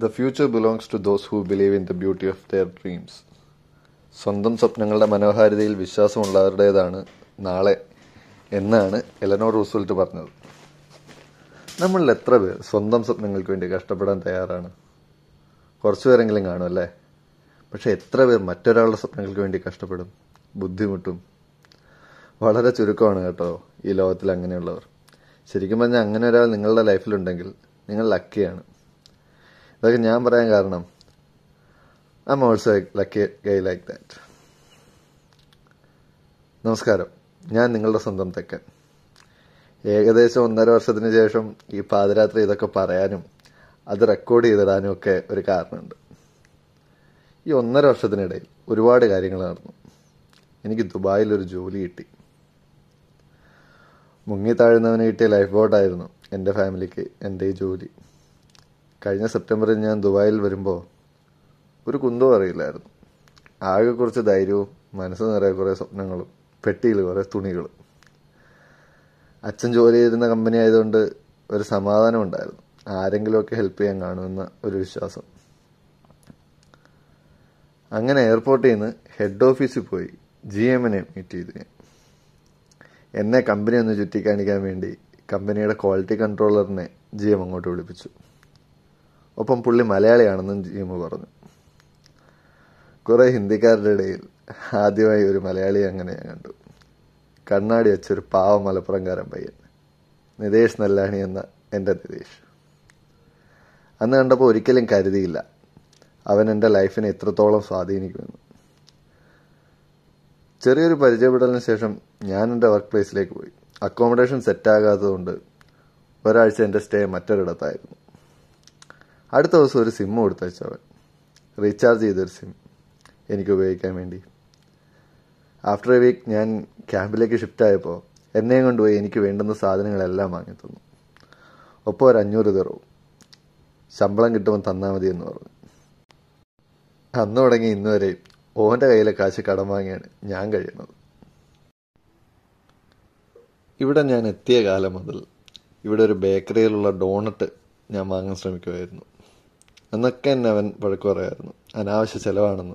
The future belongs to those who believe in the beauty of their dreams സ്വന്തം സ്വപ്നങ്ങളുടെ മനോഹാരിതയിൽ വിശ്വാസമുള്ളവരുടേതാണ് നാളെ എന്നാണ് Eleanor റൂസ്വൽറ്റ് പറഞ്ഞത്. നമ്മളിൽ എത്ര പേർ സ്വന്തം സ്വപ്നങ്ങൾക്ക് വേണ്ടി കഷ്ടപ്പെടാൻ തയ്യാറാണ്? കുറച്ചു പേരെങ്കിലും കാണും അല്ലേ? പക്ഷെ എത്ര പേർ മറ്റൊരാളുടെ സ്വപ്നങ്ങൾക്ക് വേണ്ടി കഷ്ടപ്പെടും? ബുദ്ധിമുട്ടും. വളരെ ചുരുക്കമാണ് കേട്ടോ ഈ ലോകത്തിൽ അങ്ങനെയുള്ളവർ. ശരിക്കും പറഞ്ഞാൽ അങ്ങനെ ഒരാൾ നിങ്ങളുടെ ലൈഫിലുണ്ടെങ്കിൽ നിങ്ങൾ ലക്കിയാണ് ഇതൊക്കെ ഞാൻ പറയാൻ കാരണം. I am also lucky guy like that നമസ്കാരം. ഞാൻ നിങ്ങളുടെ സ്വന്തം തെക്കൻ. ഏകദേശം ഒന്നര വർഷത്തിന് ശേഷം ഈ പാതിരാത്രി ഇതൊക്കെ പറയാനും അത് റെക്കോർഡ് ചെയ്തിടാനും ഒക്കെ ഒരു കാരണമുണ്ട്. ഈ ഒന്നര വർഷത്തിനിടയിൽ ഒരുപാട് കാര്യങ്ങൾ നടന്നു. എനിക്ക് ദുബായിൽ ഒരു ജോലി കിട്ടി. മുങ്ങി താഴ്ന്നവന് കിട്ടിയ ലൈഫ് ബോട്ടായിരുന്നു എന്റെ ഫാമിലിക്ക് എന്റെ ഈ ജോലി. കഴിഞ്ഞ സെപ്റ്റംബറിൽ ഞാൻ ദുബായിൽ വരുമ്പോൾ ഒരു കുന്തവും അറിയില്ലായിരുന്നു. ആകെ കുറച്ച് ധൈര്യവും മനസ്സ് നിറയെ കുറേ സ്വപ്നങ്ങളും പെട്ടിയിൽ കുറേ തുണികളും അച്ഛൻ ജോലി ചെയ്തിരുന്ന കമ്പനി ആയതുകൊണ്ട് ഒരു സമാധാനം ഉണ്ടായിരുന്നു. ആരെങ്കിലുമൊക്കെ ഹെൽപ്പ് ചെയ്യാൻ കാണുമെന്ന ഒരു വിശ്വാസം. അങ്ങനെ എയർപോർട്ടിൽ നിന്ന് ഹെഡ് ഓഫീസിൽ പോയി ജി എമ്മിനെ മീറ്റ് ചെയ്തു ഞാൻ. എന്നെ കമ്പനി ഒന്ന് ചുറ്റിക്കാണിക്കാൻ വേണ്ടി കമ്പനിയുടെ ക്വാളിറ്റി കൺട്രോളറിനെ ജി എം അങ്ങോട്ട് വിളിപ്പിച്ചു. ഒപ്പം പുള്ളി മലയാളിയാണെന്നും ജീമു പറഞ്ഞു. കുറേ ഹിന്ദിക്കാരുടെ ഇടയിൽ ആദ്യമായി ഒരു മലയാളി അങ്ങനെ ഞാൻ കണ്ടു. കണ്ണാടി വെച്ചൊരു പാവ മലപ്പുറംകാരൻ പയ്യൻ. നിതേഷ് നല്ലാണി എന്ന എന്റെ നിതേഷ്. അന്ന് കണ്ടപ്പോൾ ഒരിക്കലും കരുതിയില്ല. അവൻ എന്റെ ലൈഫിനെ എത്രത്തോളം സ്വാധീനിക്കുമെന്ന്. ചെറിയൊരു പരിചയപ്പെടലിന് ശേഷം ഞാൻ എന്റെ വർക്ക് പ്ലേസിലേക്ക് പോയി. അക്കോമഡേഷൻ സെറ്റാകാത്തതുകൊണ്ട് ഒരാഴ്ച എന്റെ സ്റ്റേ മറ്റൊരിടത്തായിരുന്നു. അടുത്ത ദിവസം ഒരു സിം കൊടുത്തയച്ചവൻ റീചാർജ് ചെയ്തൊരു സിം എനിക്ക് ഉപയോഗിക്കാൻ വേണ്ടി. ആഫ്റ്റർ എ വീക്ക് ഞാൻ ക്യാമ്പിലേക്ക് ഷിഫ്റ്റ് ആയപ്പോൾ എന്നെയും കൊണ്ടുപോയി എനിക്ക് വേണ്ടുന്ന സാധനങ്ങളെല്ലാം വാങ്ങി തന്നു. ഒപ്പം ഒരു അഞ്ഞൂറ് തരവും ശമ്പളം കിട്ടുമ്പോൾ തന്നാൽ മതി എന്ന് പറഞ്ഞു. അന്ന് തുടങ്ങി ഇന്ന് വരെ ഓന്റെ കയ്യിലെ കാശ് കടം വാങ്ങിയാണ് ഞാൻ കഴിയുന്നത്. ഇവിടെ ഞാൻ എത്തിയ കാലം മുതൽ ഇവിടെ ഒരു ബേക്കറിയിലുള്ള ഡോണട്ട് ഞാൻ വാങ്ങാൻ ശ്രമിക്കുമായിരുന്നു. അന്നൊക്കെ എന്നെ അവൻ വഴക്ക് പറയായിരുന്നു. അനാവശ്യ ചിലവാണെന്ന്.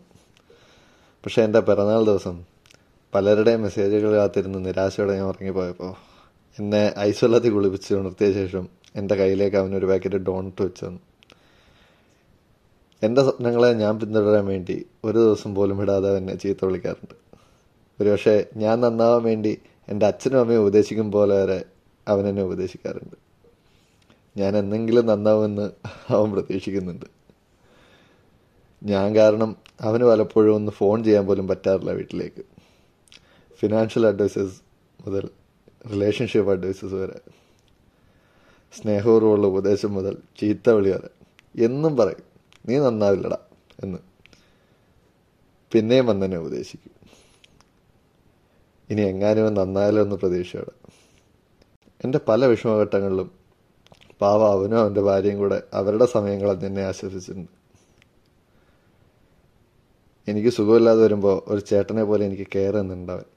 പക്ഷേ എന്റെ പിറന്നാൾ ദിവസം പലരുടെയും മെസ്സേജുകൾ കാത്തിരുന്ന് നിരാശയോടെ ഞാൻ ഉറങ്ങിപ്പോയപ്പോൾ എന്നെ ഐസ്വല്ലത്തിൽ കുളിപ്പിച്ച് ഉണർത്തിയ ശേഷം എന്റെ കയ്യിലേക്ക് അവനൊരു പാക്കറ്റ് ഡോണറ്റ് വെച്ചു തന്നു. എന്റെ സ്വപ്നങ്ങളെ ഞാൻ പിന്തുടരാൻ വേണ്ടി ഒരു ദിവസം പോലും വിടാതെ എന്നെ ചീത്ത വിളിക്കാറുണ്ട്. ഒരുപക്ഷെ ഞാൻ നന്നാവാൻ വേണ്ടി എന്റെ അച്ഛനും അമ്മയും ഉപദേശിക്കും പോലെ വരെ അവനെന്നെ ഉപദേശിക്കാറുണ്ട്. ഞാൻ എന്തെങ്കിലും നന്നാവുമെന്ന് അവൻ പ്രതീക്ഷിക്കുന്നുണ്ട്. ഞാൻ കാരണം അവന് പലപ്പോഴും ഒന്ന് ഫോൺ ചെയ്യാൻ പോലും പറ്റാറില്ല വീട്ടിലേക്ക്. ഫിനാൻഷ്യൽ അഡ്വൈസേഴ്സ് മുതൽ റിലേഷൻഷിപ്പ് അഡ്വൈസേഴ്സ് വരെ. സ്നേഹപൂർവമുള്ള ഉപദേശം മുതൽ ചീത്ത വിളി വരെ. എന്നും പറയും നീ നന്നാവില്ലടാ എന്ന്. പിന്നെയും വന്നെന്നെ ഉപദേശിക്കും. ഇനി എങ്ങാനും നന്നായാലോ എന്ന് പ്രതീക്ഷയോടെ. എന്റെ പല വിഷമഘട്ടങ്ങളിലും പാവ അവനും അവന്റെ ഭാര്യയും കൂടെ അവരുടെ സമയങ്ങൾ എന്നെ ആശ്വസിച്ചിട്ടുണ്ട്. എനിക്ക് സുഖമില്ലാതെ വരുമ്പോൾ ഒരു ചേട്ടനെ പോലെ എനിക്ക് കെയർ എന്നുണ്ടവൻ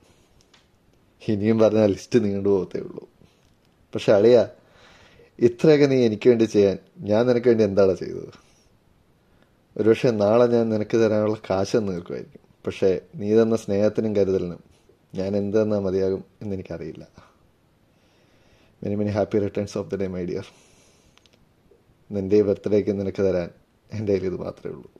ഇനിയും പറഞ്ഞാൽ ലിസ്റ്റ് നീണ്ടു പോകത്തേ ഉള്ളൂ. പക്ഷെ അളിയ ഇത്രയൊക്കെ നീ എനിക്ക് വേണ്ടി ചെയ്യാൻ ഞാൻ നിനക്ക് വേണ്ടി എന്താണ് ചെയ്തത്? ഒരുപക്ഷെ നാളെ ഞാൻ നിനക്ക് തരാനുള്ള കാശ് നിൽക്കുമായിരിക്കും പക്ഷേ നീ തന്ന സ്നേഹത്തിനും കരുതലിനും ഞാൻ എന്ത് മതിയാകും എന്നെനിക്കറിയില്ല many many happy returns of the day my dear നിന്റെ ബർത്ത്ഡേക്ക് നിനക്ക് തരാൻ എന്റെ കയ്യിൽ ഇത് മാത്രമേ ഉള്ളൂ.